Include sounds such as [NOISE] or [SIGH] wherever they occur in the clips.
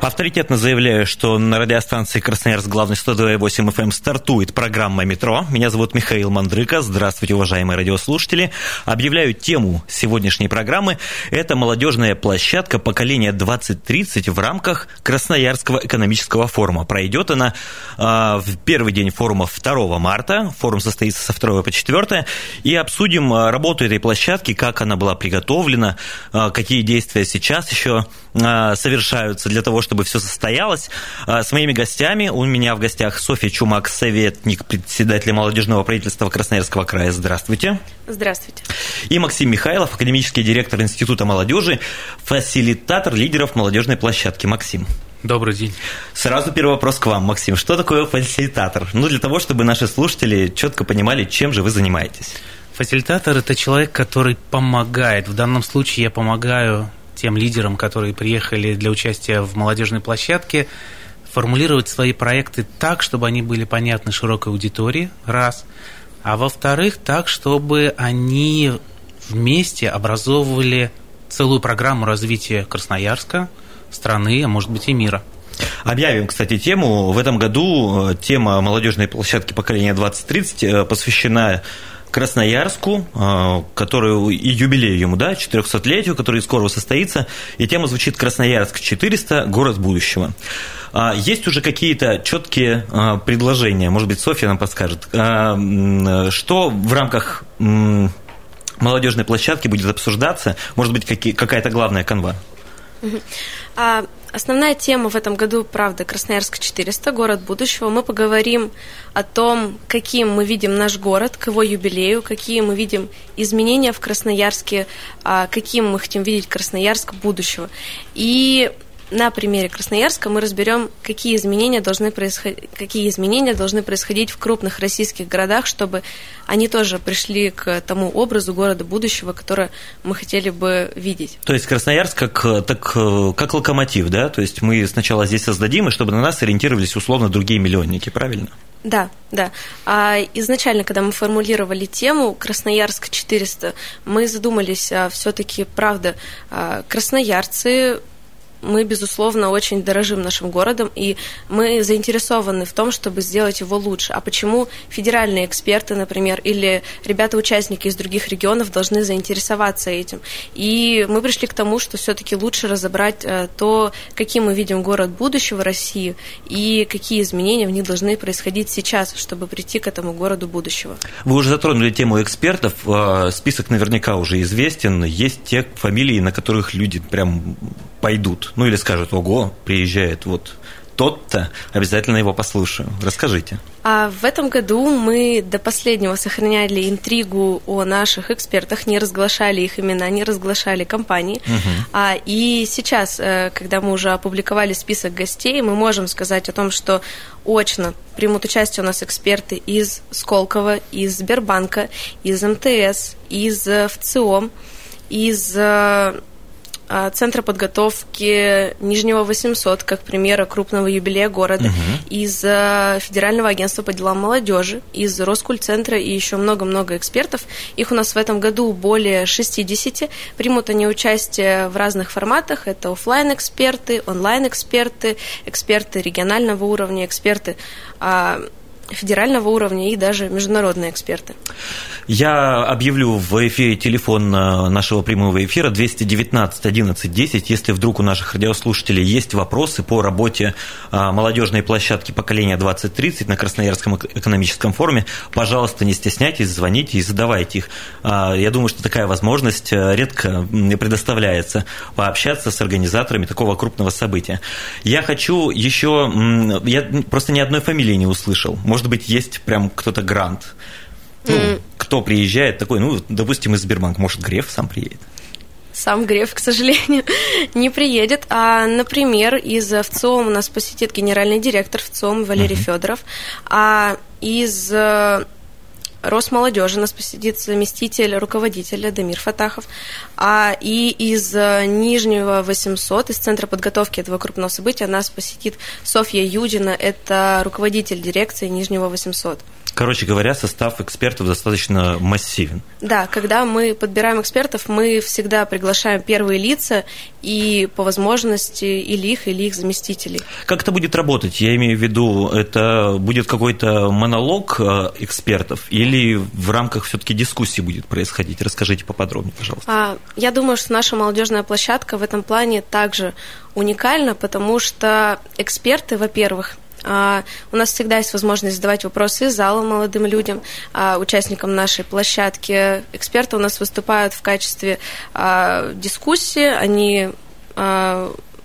Авторитетно заявляю, что на радиостанции Красноярск главный 102.8 FM эм стартует программа «Метро». Меня зовут Михаил Мандрыка. Здравствуйте, уважаемые радиослушатели. Объявляю тему сегодняшней программы. Это молодежная площадка поколения 2030 в рамках Красноярского экономического форума. Пройдет она э, в первый день форума 2 марта. Форум состоится со 2 по 4. И обсудим а, работу этой площадки, как она была приготовлена, э, какие действия сейчас еще совершаются для того, чтобы все состоялось. А, с моими гостями у меня в гостях Софья Чумак, советник председателя молодежного правительства Красноярского края. Здравствуйте. Здравствуйте. И Максим Михайлов, академический директор Института молодежи, фасилитатор лидеров молодежной площадки. Максим. Добрый день. Сразу первый вопрос к вам, Максим. Что такое фасилитатор? Ну, для того, чтобы наши слушатели четко понимали, чем же вы занимаетесь. Фасилитатор – это человек, который помогает. В данном случае я помогаю тем лидерам, которые приехали для участия в молодежной площадке, формулировать свои проекты так, чтобы они были понятны широкой аудитории, раз, а во-вторых, так, чтобы они вместе образовывали целую программу развития Красноярска, страны, а может быть и мира. Объявим, кстати, тему. В этом году э, тема молодежной площадки поколения 2030 э, посвящена Красноярску, а, который и юбилею ему, да, 400-летию, который скоро состоится, и тема звучит «Красноярск 400. Город будущего». А, есть уже какие-то четкие а, предложения, может быть, Софья нам подскажет, что в рамках молодежной площадки будет обсуждаться, может быть, какая-то главная канва? Основная тема в этом году, правда, Красноярск 400, город будущего. Мы поговорим о том, каким мы видим наш город к его юбилею, какие мы видим изменения в Красноярске, а каким мы хотим видеть Красноярск будущего. И на примере Красноярска мы разберем, какие изменения должны происходить, какие изменения должны происходить в крупных российских городах, чтобы они тоже пришли к тому образу города будущего, который мы хотели бы видеть. То есть Красноярск как, так, как локомотив, да? То есть мы сначала здесь создадим, и чтобы на нас ориентировались условно другие миллионники, правильно? Да, да. А изначально, когда мы формулировали тему Красноярск 400, мы задумались, а, все-таки, правда, а, красноярцы мы, безусловно, очень дорожим нашим городом, и мы заинтересованы в том, чтобы сделать его лучше. А почему федеральные эксперты, например, или ребята-участники из других регионов должны заинтересоваться этим? И мы пришли к тому, что все-таки лучше разобрать э, то, каким мы видим город будущего России, и какие изменения в них должны происходить сейчас, чтобы прийти к этому городу будущего. Вы уже затронули тему экспертов. Э, список наверняка уже известен. Есть те фамилии, на которых люди прям пойдут, ну или скажут, ого, приезжает вот тот-то, обязательно его послушаю. Расскажите. А в этом году мы до последнего сохраняли интригу о наших экспертах, не разглашали их имена, не разглашали компании. Угу. А, и сейчас, э, когда мы уже опубликовали список гостей, мы можем сказать о том, что очно примут участие у нас эксперты из Сколково, из Сбербанка, из МТС, из э, ВЦИОМ, из э, Центра подготовки Нижнего 800, как примера крупного юбилея города, угу. из а, Федерального агентства по делам молодежи, из Роскультцентра и еще много-много экспертов. Их у нас в этом году более 60. Примут они участие в разных форматах. Это офлайн эксперты онлайн эксперты, эксперты регионального уровня, эксперты а, федерального уровня и даже международные эксперты. Я объявлю в эфире телефон э, нашего прямого эфира 219 11 10. Если вдруг у наших радиослушателей есть вопросы по работе э, молодежной площадки поколения 2030 на Красноярском экономическом форуме, пожалуйста, не стесняйтесь, звоните и задавайте их. Э, я думаю, что такая возможность редко предоставляется пообщаться с организаторами такого крупного события. Я хочу еще... Я просто ни одной фамилии не услышал. Может быть, есть прям кто-то грант ну, mm. кто приезжает такой, ну, допустим, из Сбербанка, может, Греф сам приедет? сам Греф, к сожалению, [LAUGHS] не приедет. А, например, из ВЦИОМ у нас посетит генеральный директор ВЦИОМ Валерий uh-huh. Федоров, а из э, Росмолодежи нас посетит заместитель руководителя Дамир Фатахов, а и из э, Нижнего 800, из Центра подготовки этого крупного события, нас посетит Софья Юдина, это руководитель дирекции Нижнего 800. Короче говоря, состав экспертов достаточно массивен. Да, когда мы подбираем экспертов, мы всегда приглашаем первые лица и по возможности или их, или их заместителей. Как это будет работать? Я имею в виду, это будет какой-то монолог э, экспертов или в рамках все-таки дискуссии будет происходить? Расскажите поподробнее, пожалуйста. А, я думаю, что наша молодежная площадка в этом плане также уникальна, потому что эксперты, во-первых, у нас всегда есть возможность задавать вопросы из зала молодым людям, а, участникам нашей площадки. Эксперты у нас выступают в качестве а, дискуссии, они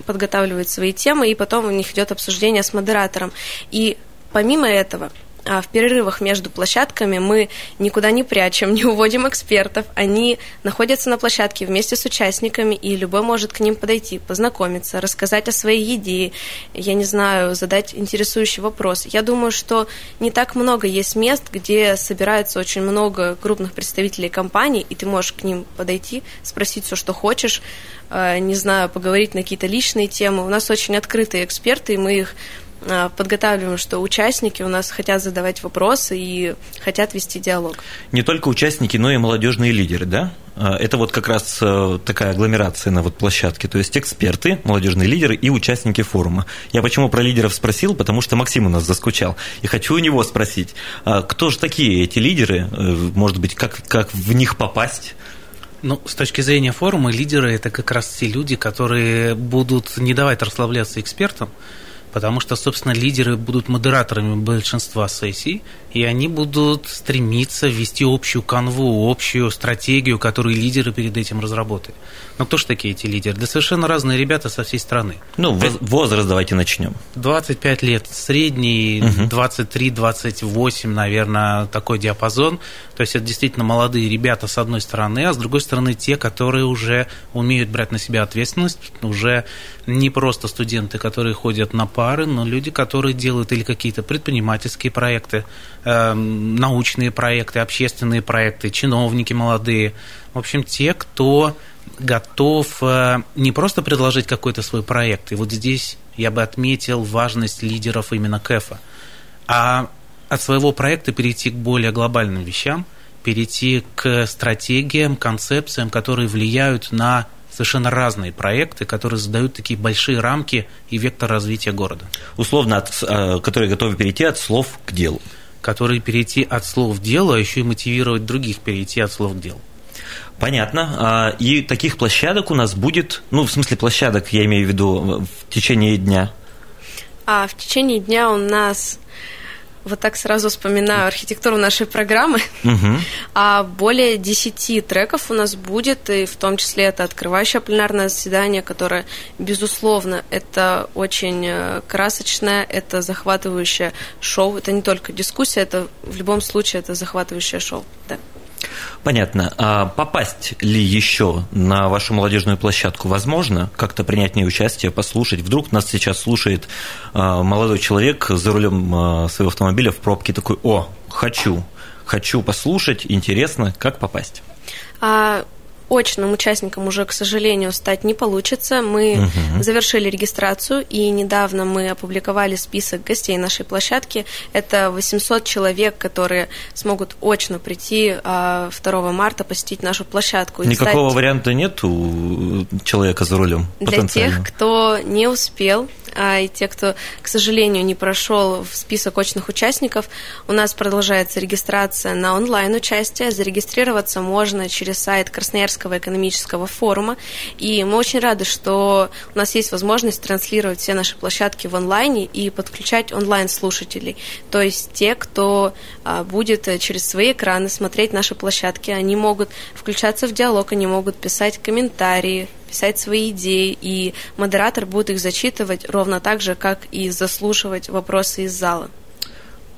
подготавливают свои темы, и потом у них идет обсуждение с модератором. И помимо этого, а в перерывах между площадками мы никуда не прячем, [LAUGHS] не уводим экспертов. Они находятся на площадке вместе с участниками, и любой может к ним подойти, познакомиться, рассказать о своей идее, я не знаю, задать интересующий вопрос. Я думаю, что не так много есть мест, где собирается очень много крупных представителей компаний, и ты можешь к ним подойти, спросить все, что хочешь, э, не знаю, поговорить на какие-то личные темы. У нас очень открытые эксперты, и мы их а, подготавливаем, что участники у нас хотят задавать вопросы и хотят вести диалог. Не только участники, но и молодежные лидеры, да? А, это вот как раз э, такая агломерация на вот площадке, то есть эксперты, молодежные лидеры и участники форума. Я почему про лидеров спросил, потому что Максим у нас заскучал, и хочу у него спросить, а кто же такие эти лидеры, э, может быть, как, как в них попасть? Ну, с точки зрения форума, лидеры – это как раз те люди, которые будут не давать расслабляться экспертам, потому что, собственно, лидеры будут модераторами большинства сессий, и они будут стремиться ввести общую канву, общую стратегию, которую лидеры перед этим разработали. Но кто же такие эти лидеры? Да совершенно разные ребята со всей страны. Ну, возраст давайте начнем. 25 лет средний, угу. 23-28, наверное, такой диапазон. То есть это действительно молодые ребята с одной стороны, а с другой стороны те, которые уже умеют брать на себя ответственность, уже не просто студенты, которые ходят на пары, но люди, которые делают или какие-то предпринимательские проекты, Эм, научные проекты, общественные проекты, чиновники молодые. В общем, те, кто готов э, не просто предложить какой-то свой проект, и вот здесь я бы отметил важность лидеров именно КЭФа, а от своего проекта перейти к более глобальным вещам, перейти к стратегиям, концепциям, которые влияют на совершенно разные проекты, которые задают такие большие рамки и вектор развития города. Условно, от, э, которые готовы перейти от слов к делу которые перейти от слов к делу, а еще и мотивировать других перейти от слов к делу. Понятно. А, и таких площадок у нас будет, ну, в смысле площадок, я имею в виду, в течение дня. А в течение дня у нас вот так сразу вспоминаю архитектуру нашей программы. Угу. [LAUGHS] А более 10 треков у нас будет, и в том числе это открывающее пленарное заседание, которое, безусловно, это очень э, красочное, это захватывающее шоу. Это не только дискуссия, это в любом случае это захватывающее шоу. Да. Понятно. А попасть ли еще на вашу молодежную площадку возможно? Как-то принять в ней участие, послушать? Вдруг нас сейчас слушает а, молодой человек за рулем а, своего автомобиля в пробке такой, о, хочу, хочу послушать, интересно, как попасть? А, очным участникам уже, к сожалению, стать не получится. Мы угу. завершили регистрацию, и недавно мы опубликовали список гостей нашей площадки. Это 800 человек, которые смогут очно прийти 2 а, марта, посетить нашу площадку. Никакого стать... варианта нет у человека за рулем? Для тех, кто не успел а и те, кто, к сожалению, не прошел в список очных участников, у нас продолжается регистрация на онлайн-участие. Зарегистрироваться можно через сайт Красноярского экономического форума. И мы очень рады, что у нас есть возможность транслировать все наши площадки в онлайне и подключать онлайн-слушателей. То есть те, кто а, будет через свои экраны смотреть наши площадки, они могут включаться в диалог, они могут писать комментарии, писать свои идеи, и модератор будет их зачитывать ровно так же, как и заслушивать вопросы из зала.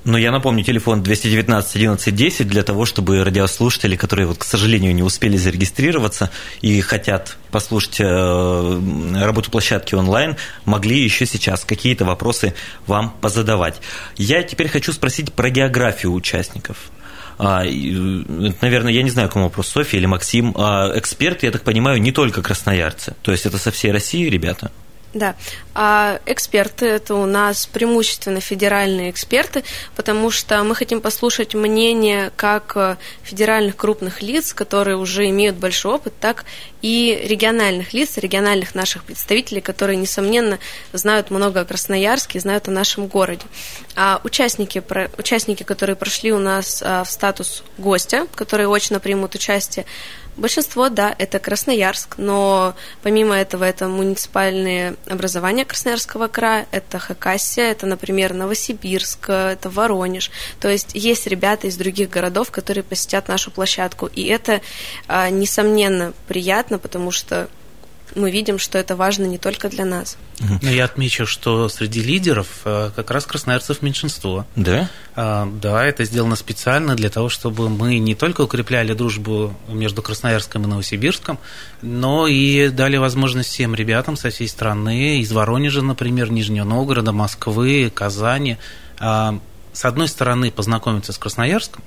Но я напомню, телефон 219 11 10 для того, чтобы радиослушатели, которые, вот, к сожалению, не успели зарегистрироваться и хотят послушать э, работу площадки онлайн, могли еще сейчас какие-то вопросы вам позадавать. Я теперь хочу спросить про географию участников. А, наверное, я не знаю, кому вопрос, Софья или Максим. А, эксперты, я так понимаю, не только красноярцы. То есть это со всей России ребята? Да, а эксперты это у нас преимущественно федеральные эксперты, потому что мы хотим послушать мнение как э, федеральных крупных лиц, которые уже имеют большой опыт, так и региональных лиц, региональных наших представителей, которые, несомненно, знают много о Красноярске, знают о нашем городе. А участники, участники которые прошли у нас а, в статус гостя, которые очно примут участие, Большинство, да, это Красноярск, но помимо этого это муниципальные образования Красноярского края, это Хакасия, это, например, Новосибирск, это Воронеж. То есть есть ребята из других городов, которые посетят нашу площадку, и это, а, несомненно, приятно, потому что мы видим, что это важно не только для нас. Но я отмечу, что среди лидеров э, как раз красноярцев меньшинство. Да? А, да, это сделано специально для того, чтобы мы не только укрепляли дружбу между Красноярском и Новосибирском, но и дали возможность всем ребятам со всей страны, из Воронежа, например, Нижнего Новгорода, Москвы, Казани, а, с одной стороны познакомиться с Красноярском,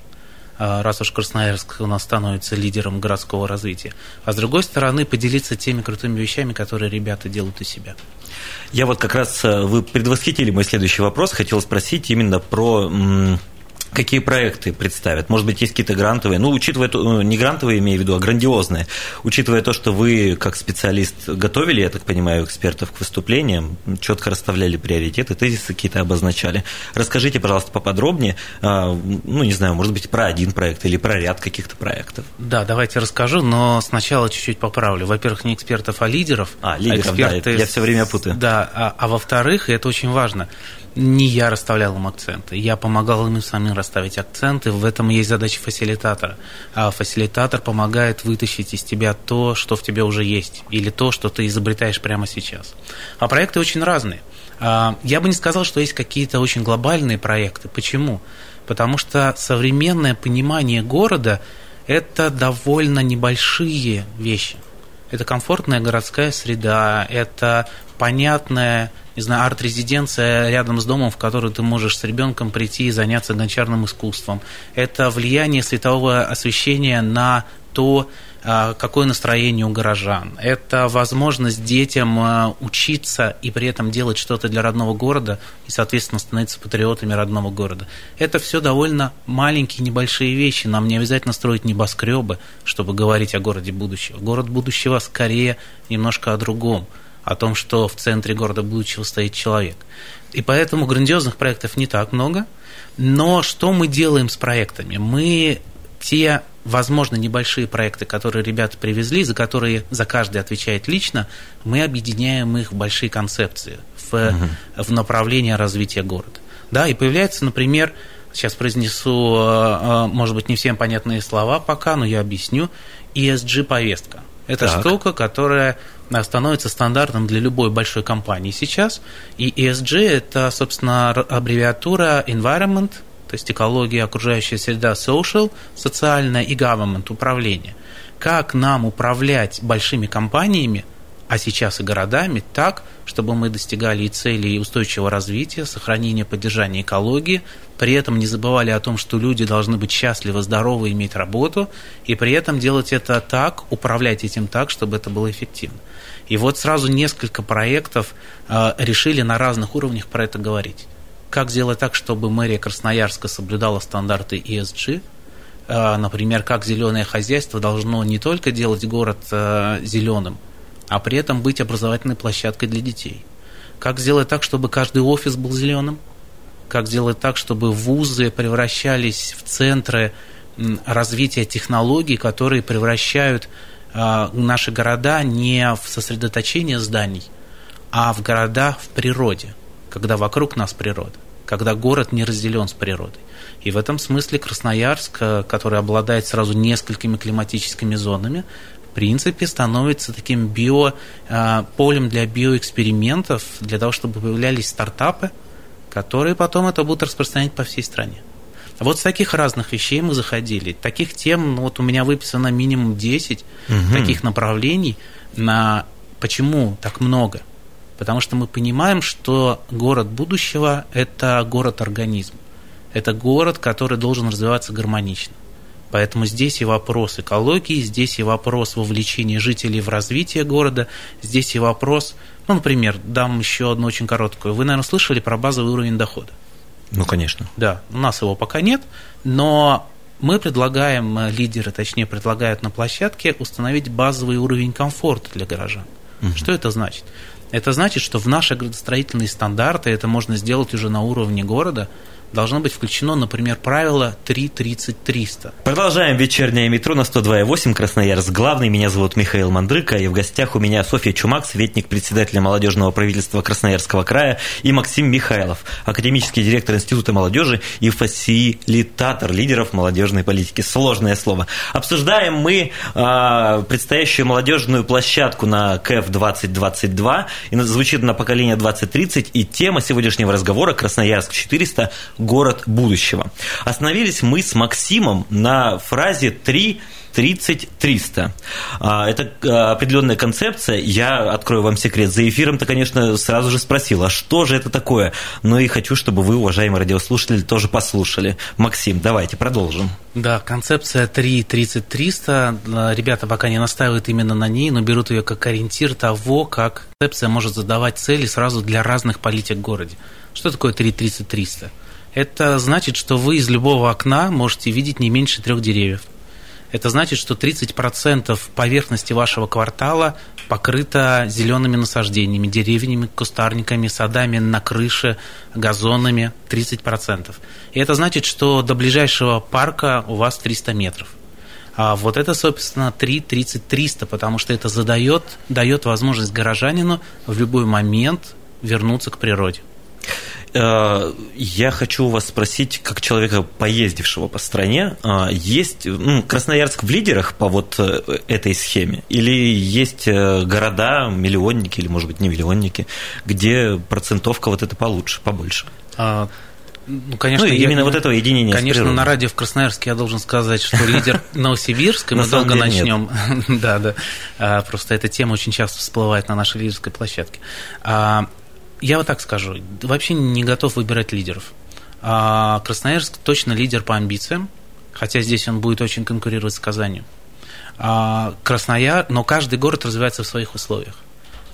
раз уж Красноярск у нас становится лидером городского развития, а с другой стороны поделиться теми крутыми вещами, которые ребята делают у себя. Я вот как раз, э, вы предвосхитили мой следующий вопрос, хотел спросить именно про какие проекты представят? Может быть, есть какие-то грантовые? Ну, учитывая, ну, не грантовые, имею в виду, а грандиозные. Учитывая то, что вы, как специалист, готовили, я так понимаю, экспертов к выступлениям, четко расставляли приоритеты, тезисы какие-то обозначали. Расскажите, пожалуйста, поподробнее, а, ну, не знаю, может быть, про один проект или про ряд каких-то проектов. Да, давайте расскажу, но сначала чуть-чуть поправлю. Во-первых, не экспертов, а лидеров. А, лидеров, а эксперты, да, я все время путаю. Да, а, а во-вторых, и это очень важно – не я расставлял им акценты, я помогал им самим расставить акценты, в этом есть задача фасилитатора. А фасилитатор помогает вытащить из тебя то, что в тебе уже есть, или то, что ты изобретаешь прямо сейчас. А проекты очень разные. А, я бы не сказал, что есть какие-то очень глобальные проекты. Почему? Потому что современное понимание города – это довольно небольшие вещи. Это комфортная городская среда, это понятная не знаю, арт-резиденция рядом с домом, в которую ты можешь с ребенком прийти и заняться гончарным искусством. Это влияние светового освещения на то, а, какое настроение у горожан. Это возможность детям а, учиться и при этом делать что-то для родного города и, соответственно, становиться патриотами родного города. Это все довольно маленькие, небольшие вещи. Нам не обязательно строить небоскребы, чтобы говорить о городе будущего. Город будущего скорее немножко о другом – о том, что в центре города будущего стоит человек. И поэтому грандиозных проектов не так много. Но что мы делаем с проектами? Мы те, возможно, небольшие проекты, которые ребята привезли, за которые за каждый отвечает лично, мы объединяем их в большие концепции, в, угу. в направление развития города. Да, и появляется, например, сейчас произнесу, э, э, может быть, не всем понятные слова пока, но я объясню, ESG-повестка. Это так. штука, которая становится стандартом для любой большой компании сейчас. И ESG – это, собственно, аббревиатура Environment, то есть экология, окружающая среда, social, социальная и government, управление. Как нам управлять большими компаниями – а сейчас и городами так, чтобы мы достигали и целей устойчивого развития, сохранения, поддержания экологии, при этом не забывали о том, что люди должны быть счастливы, здоровы, иметь работу, и при этом делать это так, управлять этим так, чтобы это было эффективно. И вот сразу несколько проектов э, решили на разных уровнях про это говорить. Как сделать так, чтобы мэрия Красноярска соблюдала стандарты ESG, э, например, как зеленое хозяйство должно не только делать город э, зеленым, а при этом быть образовательной площадкой для детей. Как сделать так, чтобы каждый офис был зеленым? Как сделать так, чтобы вузы превращались в центры развития технологий, которые превращают а, наши города не в сосредоточение зданий, а в города в природе, когда вокруг нас природа, когда город не разделен с природой. И в этом смысле Красноярск, э, который обладает сразу несколькими климатическими зонами, в принципе, становится таким био, а, полем для биоэкспериментов, для того, чтобы появлялись стартапы, которые потом это будут распространять по всей стране. Вот с таких разных вещей мы заходили. Таких тем, ну, вот у меня выписано минимум 10 угу. таких направлений. На почему так много? Потому что мы понимаем, что город будущего – это город-организм. Это город, который должен развиваться гармонично. Поэтому здесь и вопрос экологии, здесь и вопрос вовлечения жителей в развитие города, здесь и вопрос, ну, например, дам еще одну очень короткую. Вы, наверное, слышали про базовый уровень дохода? Ну, конечно. Да, у нас его пока нет, но мы предлагаем, э, лидеры, точнее, предлагают на площадке установить базовый уровень комфорта для горожан. Угу. Что это значит? Это значит, что в наши градостроительные стандарты это можно сделать уже на уровне города – должно быть включено, например, правило 3.30-300. Продолжаем вечернее метро на 102.8 Красноярск. Главный, меня зовут Михаил Мандрыка, и в гостях у меня Софья Чумак, советник председателя молодежного правительства Красноярского края, и Максим Михайлов, академический директор Института молодежи и фасилитатор лидеров молодежной политики. Сложное слово. Обсуждаем мы э, предстоящую молодежную площадку на КФ 2022, и звучит на поколение 2030, и тема сегодняшнего разговора Красноярск 400 город будущего. Остановились мы с Максимом на фразе «три 30-300. А, это а, определенная концепция. Я открою вам секрет. За эфиром-то, конечно, сразу же спросил, а что же это такое? Но и хочу, чтобы вы, уважаемые радиослушатели, тоже послушали. Максим, давайте продолжим. Да, концепция 3-30-300. Ребята пока не настаивают именно на ней, но берут ее как ориентир того, как концепция может задавать цели сразу для разных политик в городе. Что такое 3-30-300? Это значит, что вы из любого окна можете видеть не меньше трех деревьев. Это значит, что 30% поверхности вашего квартала покрыто зелеными насаждениями, деревьями, кустарниками, садами на крыше, газонами 30%. И это значит, что до ближайшего парка у вас 300 метров. А вот это, собственно, 3, 30, 300, потому что это задает, дает возможность горожанину в любой момент вернуться к природе. Э, я хочу вас спросить, как человека, поездившего по стране, э, есть ну, Красноярск в лидерах по вот э, этой схеме? Или есть города, миллионники, или, может быть, не миллионники, где процентовка вот это получше, побольше? А, ну, конечно, ну, именно я, вот этого единения. Конечно, на радио в Красноярске я должен сказать, что лидер [LAUGHS] Новосибирск, и мы долго начнем. [LAUGHS] Да, да. А, просто эта тема очень часто всплывает на нашей лидерской площадке. Я вот так скажу, вообще не готов выбирать лидеров. А Красноярск точно лидер по амбициям, хотя здесь он будет очень конкурировать с Казанью. А Краснояр, но каждый город развивается в своих условиях.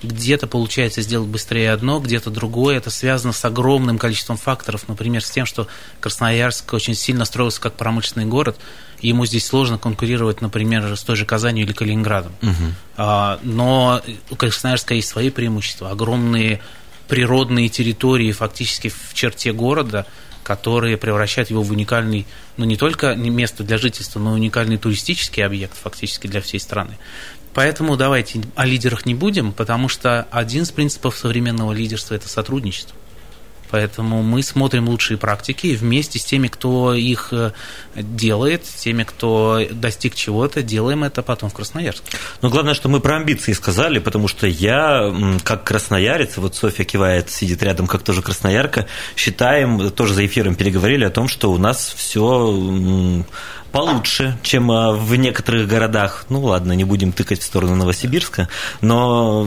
Где-то получается сделать быстрее одно, где-то другое. Это связано с огромным количеством факторов. Например, с тем, что Красноярск очень сильно строился как промышленный город, и ему здесь сложно конкурировать, например, с той же Казанью или Калининградом. Угу. Но у Красноярска есть свои преимущества. Огромные природные территории фактически в черте города, которые превращают его в уникальный, ну не только место для жительства, но и уникальный туристический объект фактически для всей страны. Поэтому давайте о лидерах не будем, потому что один из принципов современного лидерства – это сотрудничество. Поэтому мы смотрим лучшие практики вместе с теми, кто их э, делает, с теми, кто достиг чего-то, делаем это потом в Красноярске. Но главное, что мы про амбиции сказали, потому что я, как красноярец, вот Софья кивает, сидит рядом, как тоже красноярка, считаем, тоже за эфиром переговорили о том, что у нас все получше, чем а, в некоторых городах. Ну ладно, не будем тыкать в сторону Новосибирска, но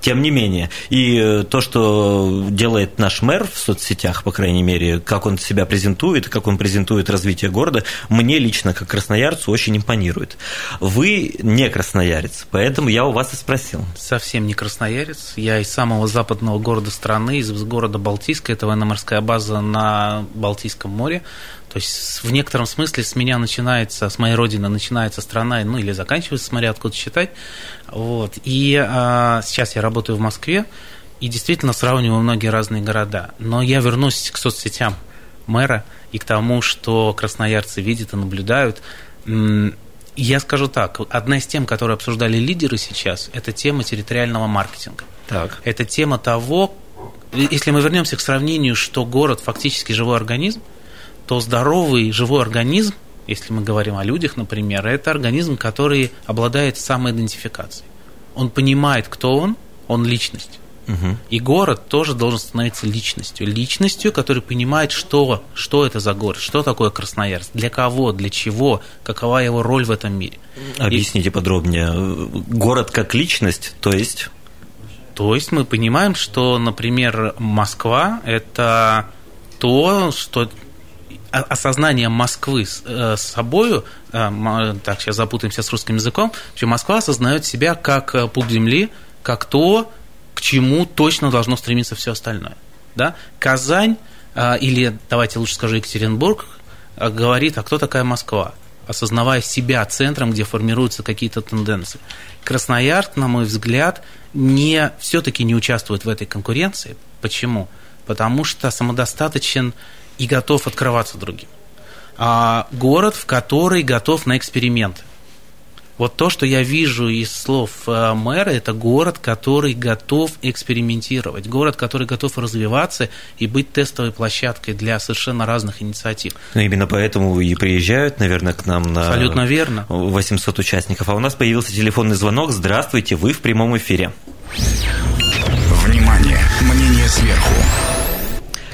тем не менее. И э, то, что делает наш мэр в соцсетях, по крайней мере, как он себя презентует, как он презентует развитие города, мне лично, как красноярцу, очень импонирует. Вы не красноярец, поэтому я у вас и спросил. Совсем не красноярец. Я из самого западного города страны, из города Балтийска, это военно-морская база на Балтийском море. То есть в некотором смысле с меня начинается, с моей родины начинается страна, ну или заканчивается, смотря откуда считать. Вот. И а, сейчас я работаю в Москве и действительно сравниваю многие разные города. Но я вернусь к соцсетям мэра и к тому, что красноярцы видят и наблюдают. Я скажу так, одна из тем, которые обсуждали лидеры сейчас, это тема территориального маркетинга. Так. Это тема того, если мы вернемся к сравнению, что город фактически живой организм, то здоровый живой организм, если мы говорим о людях, например, это организм, который обладает самоидентификацией. Он понимает, кто он, он личность. Угу. И город тоже должен становиться личностью. Личностью, которая понимает, что, что это за город, что такое Красноярск, для кого, для чего, какова его роль в этом мире. Объясните и... подробнее. Город как личность, то есть... То есть мы понимаем, что, например, Москва – это то, что осознание Москвы с, э, собою, э, так, сейчас запутаемся с русским языком, что Москва осознает себя как э, пуп земли, как то, к чему точно должно стремиться все остальное. Да? Казань, или, давайте лучше скажу, Екатеринбург, говорит, а кто такая Москва? осознавая себя центром, где формируются какие-то тенденции. Красноярск, на мой взгляд, не, все-таки не участвует в этой конкуренции. Почему? Потому что самодостаточен и готов открываться другим. А город, в который готов на эксперименты. Вот то, что я вижу из слов э, мэра, это город, который готов экспериментировать, город, который готов развиваться и быть тестовой площадкой для совершенно разных инициатив. Ну, именно поэтому и приезжают, наверное, к нам на Абсолютно верно. 800 участников. А у нас появился телефонный звонок. Здравствуйте, вы в прямом эфире. Внимание, мнение сверху.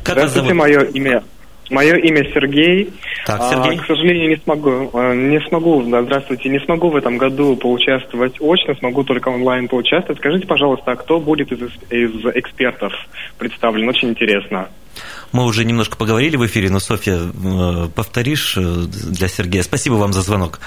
Как Здравствуйте, мое имя Мое имя Сергей. Так, Сергей. А, к сожалению, не смогу, а, не смогу, да, здравствуйте, не смогу в этом году поучаствовать очно, смогу только онлайн поучаствовать. Скажите, пожалуйста, а кто будет из, из экспертов представлен? Очень интересно. Мы уже немножко поговорили в эфире, но, Софья, э, повторишь э, для Сергея. Спасибо вам за звонок.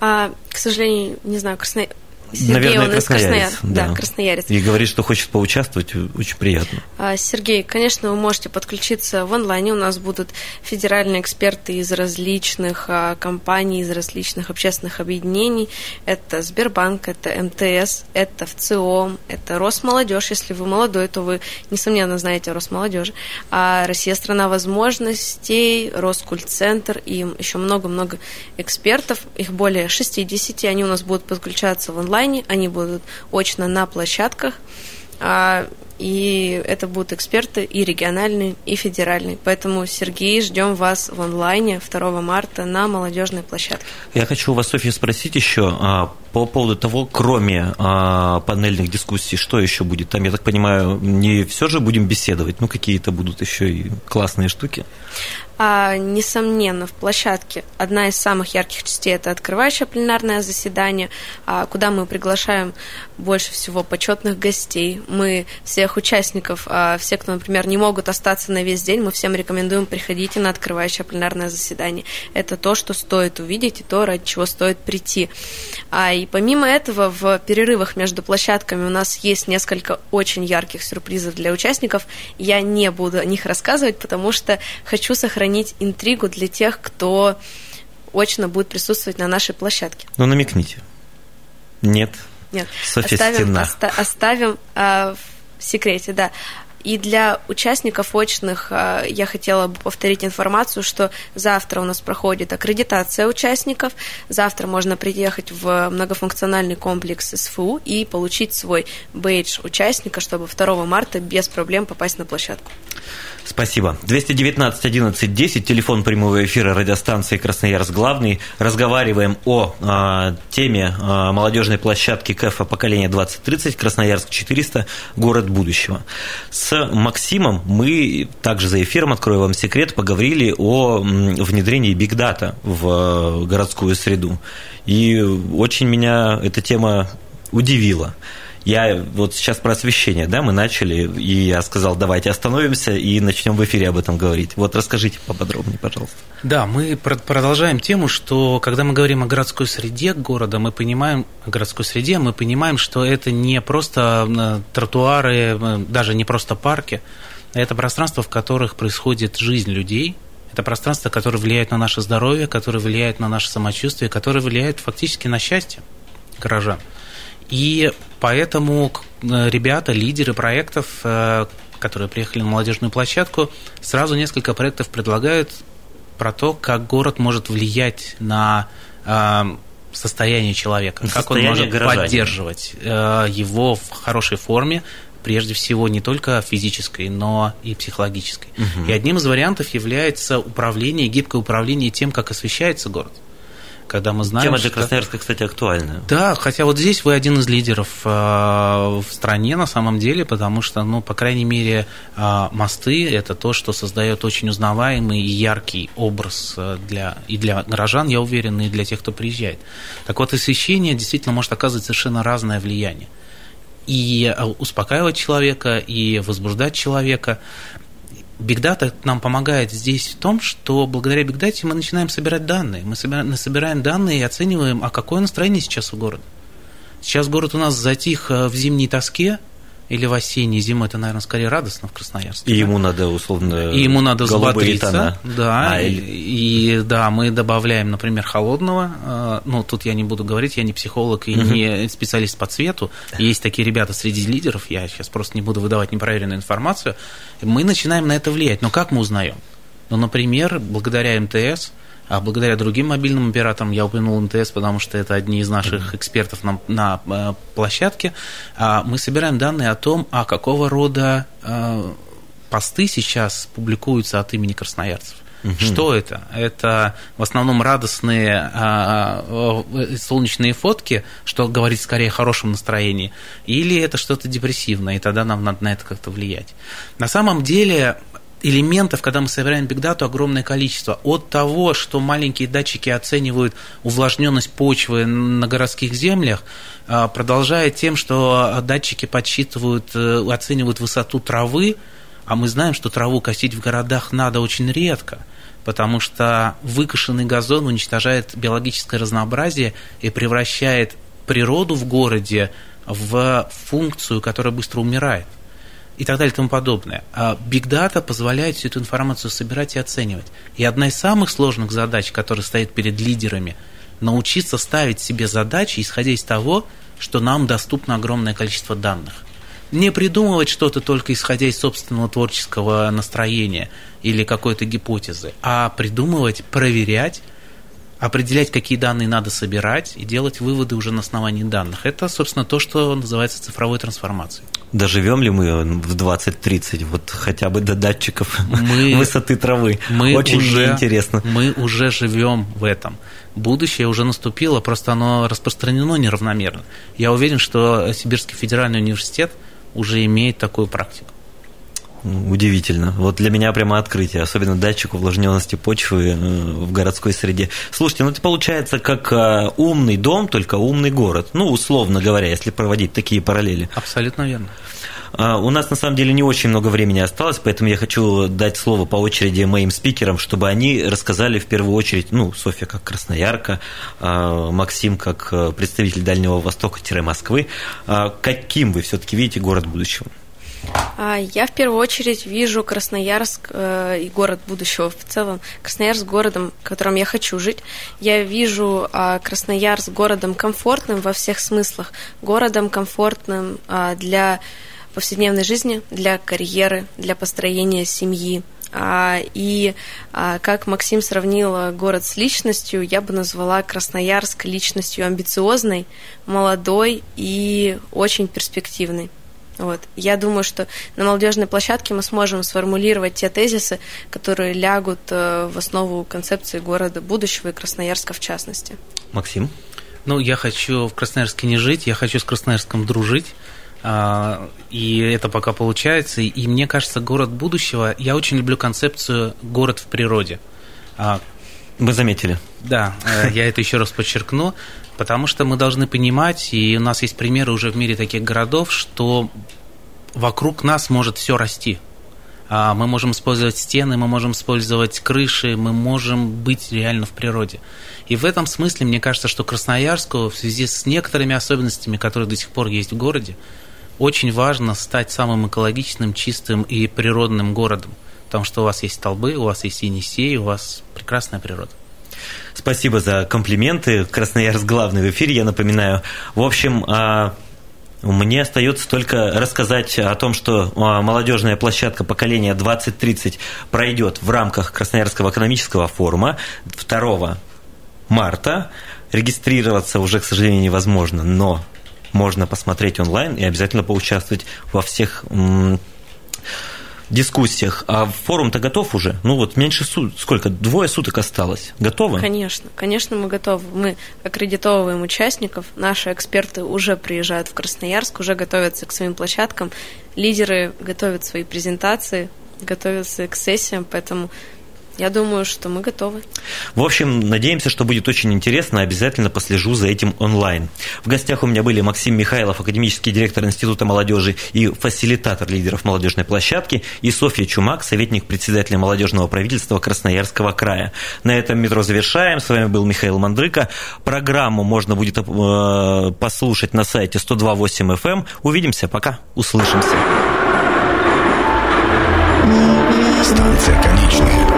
А, к сожалению, не знаю, Красно... Сергей, Наверное, он красноярец, Краснояр, да. да, красноярец. И говорит, что хочет поучаствовать, очень приятно. А, Сергей, конечно, вы можете подключиться в онлайне. У нас будут федеральные эксперты из различных а, компаний, из различных общественных объединений. Это Сбербанк, это МТС, это ВЦИОМ, это Росмолодежь. Если вы молодой, то вы, несомненно, знаете о Росмолодежи. А Россия – страна возможностей, Роскультцентр и еще много-много экспертов. Их более 60. Они у нас будут подключаться в онлайн онлайне, они будут очно на площадках, а, и это будут эксперты и региональные, и федеральные. Поэтому, Сергей, ждем вас в онлайне 2 марта на молодежной площадке. Я хочу у вас, Софья, спросить еще а, по поводу того, кроме а, панельных дискуссий, что еще будет? Там, я так понимаю, не все же будем беседовать, ну какие-то будут еще и классные штуки. А, несомненно, в площадке одна из самых ярких частей – это открывающее пленарное заседание, а, куда мы приглашаем больше всего почетных гостей. Мы всех участников, а, все, кто, например, не могут остаться на весь день, мы всем рекомендуем приходите на открывающее пленарное заседание. Это то, что стоит увидеть и то, ради чего стоит прийти. А, и помимо этого, в перерывах между площадками у нас есть несколько очень ярких сюрпризов для участников. Я не буду о них рассказывать, потому что хочу сохранить интригу для тех, кто очно будет присутствовать на нашей площадке. Ну, намекните. Нет. Нет. Софья оставим, Стена. Оста- оставим э, в секрете, да. И для участников очных э, я хотела бы повторить информацию, что завтра у нас проходит аккредитация участников. Завтра можно приехать в многофункциональный комплекс СФУ и получить свой бейдж участника, чтобы 2 марта без проблем попасть на площадку. Спасибо. 219 11 10, телефон прямого эфира радиостанции Красноярск главный. Разговариваем о э, теме э, молодежной площадки КЭФа поколения 2030 Красноярск 400, город будущего. С Максимом мы также за эфиром, открою вам секрет, поговорили о внедрении Data в городскую среду. И очень меня эта тема удивила. Я вот сейчас про освещение, да, мы начали, и я сказал, давайте остановимся и начнем в эфире об этом говорить. Вот расскажите поподробнее, пожалуйста. Да, мы продолжаем тему, что когда мы говорим о городской среде города, мы понимаем, о городской среде, мы понимаем, что это не просто э, тротуары, э, даже не просто парки, это пространство, в которых происходит жизнь людей, это пространство, которое влияет на наше здоровье, которое влияет на наше самочувствие, которое влияет фактически на счастье горожан. И поэтому э, ребята, лидеры проектов, э, которые приехали на молодежную площадку, сразу несколько проектов предлагают про то, как город может влиять на э, состояние человека, на как он может горожане. поддерживать его в хорошей форме, прежде всего не только физической, но и психологической. Угу. И одним из вариантов является управление, гибкое управление тем, как освещается город. Когда мы знаем, Тема что... для Красноярска, кстати, актуальна. Да, хотя вот здесь вы один из лидеров э, в стране на самом деле, потому что, ну, по крайней мере, э, мосты – это то, что создает очень узнаваемый и яркий образ э, для, и для горожан, я уверен, и для тех, кто приезжает. Так вот, освещение действительно может оказывать совершенно разное влияние и успокаивать человека, и возбуждать человека. Бигдата нам помогает здесь в том, что благодаря бигдате мы начинаем собирать данные. Мы собираем данные и оцениваем, а какое настроение сейчас у города. Сейчас город у нас затих э, в зимней тоске, или в осенней зимой, это, наверное, скорее радостно в Красноярске. И ему надо, условно, И ему надо взбодриться. Тона. Да, а, и, и да, мы добавляем, например, холодного. Э, ну, тут я не буду говорить, я не психолог и угу. не специалист по цвету. Есть такие ребята среди лидеров, я сейчас просто не буду выдавать непроверенную информацию. Мы начинаем на это влиять. Но как мы узнаем? Ну, например, благодаря МТС – а благодаря другим мобильным операторам, я упомянул МТС, потому что это одни из наших экспертов на, на э, площадке, а, мы собираем данные о том, а какого рода э, посты сейчас публикуются от имени красноярцев. Угу. Что это? Это в основном радостные а, а, солнечные фотки, что говорит скорее о хорошем настроении, или это что-то депрессивное, и тогда нам надо на это как-то влиять. На самом деле элементов, когда мы собираем бигдату, огромное количество. От того, что маленькие датчики оценивают увлажненность почвы на городских землях, а, продолжая тем, что датчики подсчитывают, э, оценивают высоту травы, а мы знаем, что траву косить в городах надо очень редко, потому что выкошенный газон уничтожает биологическое разнообразие и превращает природу в городе в функцию, которая быстро умирает и так далее и тому подобное. А Big Data позволяет всю эту информацию собирать и оценивать. И одна из самых сложных задач, которая стоит перед лидерами, научиться ставить себе задачи, исходя из того, что нам доступно огромное количество данных. Не придумывать что-то только исходя из собственного творческого настроения или какой-то гипотезы, а придумывать, проверять, определять, какие данные надо собирать и делать выводы уже на основании данных. Это, собственно, то, что называется цифровой трансформацией. Доживем ли мы в 2030, вот хотя бы до датчиков мы, [LAUGHS] высоты травы? Мы Очень уже, интересно. Мы уже живем в этом. Будущее уже наступило, просто оно распространено неравномерно. Я уверен, что Сибирский федеральный университет уже имеет такую практику. Удивительно. Вот для меня прямо открытие, особенно датчик увлажненности почвы э, в городской среде. Слушайте, ну это получается как э, умный дом, только умный город. Ну, условно говоря, если проводить такие параллели. Абсолютно верно. А, у нас на самом деле не очень много времени осталось, поэтому я хочу дать слово по очереди моим спикерам, чтобы они рассказали в первую очередь, ну, Софья как красноярка, а, Максим как э, представитель Дальнего Востока-Москвы, а, каким вы все-таки видите город будущего? А, я в первую очередь вижу Красноярск э, и город будущего в целом. Красноярск городом, в котором я хочу жить. Я вижу а, Красноярск городом комфортным во всех смыслах. Городом комфортным а, для повседневной жизни, для карьеры, для построения семьи. И как Максим сравнил город с личностью, я бы назвала Красноярск личностью амбициозной, молодой и очень перспективной. Вот. Я думаю, что на молодежной площадке мы сможем сформулировать те тезисы, которые лягут э, в основу концепции города будущего и Красноярска в частности. Максим? Ну, я хочу в Красноярске не жить, я хочу с Красноярском дружить. А, и это пока получается. И мне кажется, город будущего. Я очень люблю концепцию город в природе. Мы заметили. Да, э, я это еще раз подчеркну. Потому что мы должны понимать, и у нас есть примеры уже в мире таких городов, что вокруг нас может все расти. А, мы можем использовать стены, мы можем использовать крыши, мы можем быть реально в природе. И в этом смысле мне кажется, что Красноярску в связи с некоторыми особенностями, которые до сих пор есть в городе, очень важно стать самым экологичным, чистым и природным городом. Потому что у вас есть столбы, у вас есть Енисей, у вас прекрасная природа. Спасибо за комплименты. Красноярск главный в эфире, я напоминаю. В общем, а, мне остается только рассказать о том, что а, молодежная площадка поколения 2030 пройдет в рамках Красноярского экономического форума 2 марта. Регистрироваться уже, к сожалению, невозможно, но можно посмотреть онлайн и обязательно поучаствовать во всех дискуссиях. А форум-то готов уже? Ну вот меньше суток, сколько? Двое суток осталось. Готовы? Конечно, конечно, мы готовы. Мы аккредитовываем участников, наши эксперты уже приезжают в Красноярск, уже готовятся к своим площадкам, лидеры готовят свои презентации, готовятся к сессиям, поэтому я думаю, что мы готовы. В общем, надеемся, что будет очень интересно. Обязательно послежу за этим онлайн. В гостях у меня были Максим Михайлов, академический директор Института молодежи и фасилитатор лидеров молодежной площадки, и Софья Чумак, советник председателя молодежного правительства Красноярского края. На этом метро завершаем. С вами был Михаил Мандрыка. Программу можно будет э, послушать на сайте 102.8 FM. Эм. Увидимся. Пока. Услышимся. Станция конечная.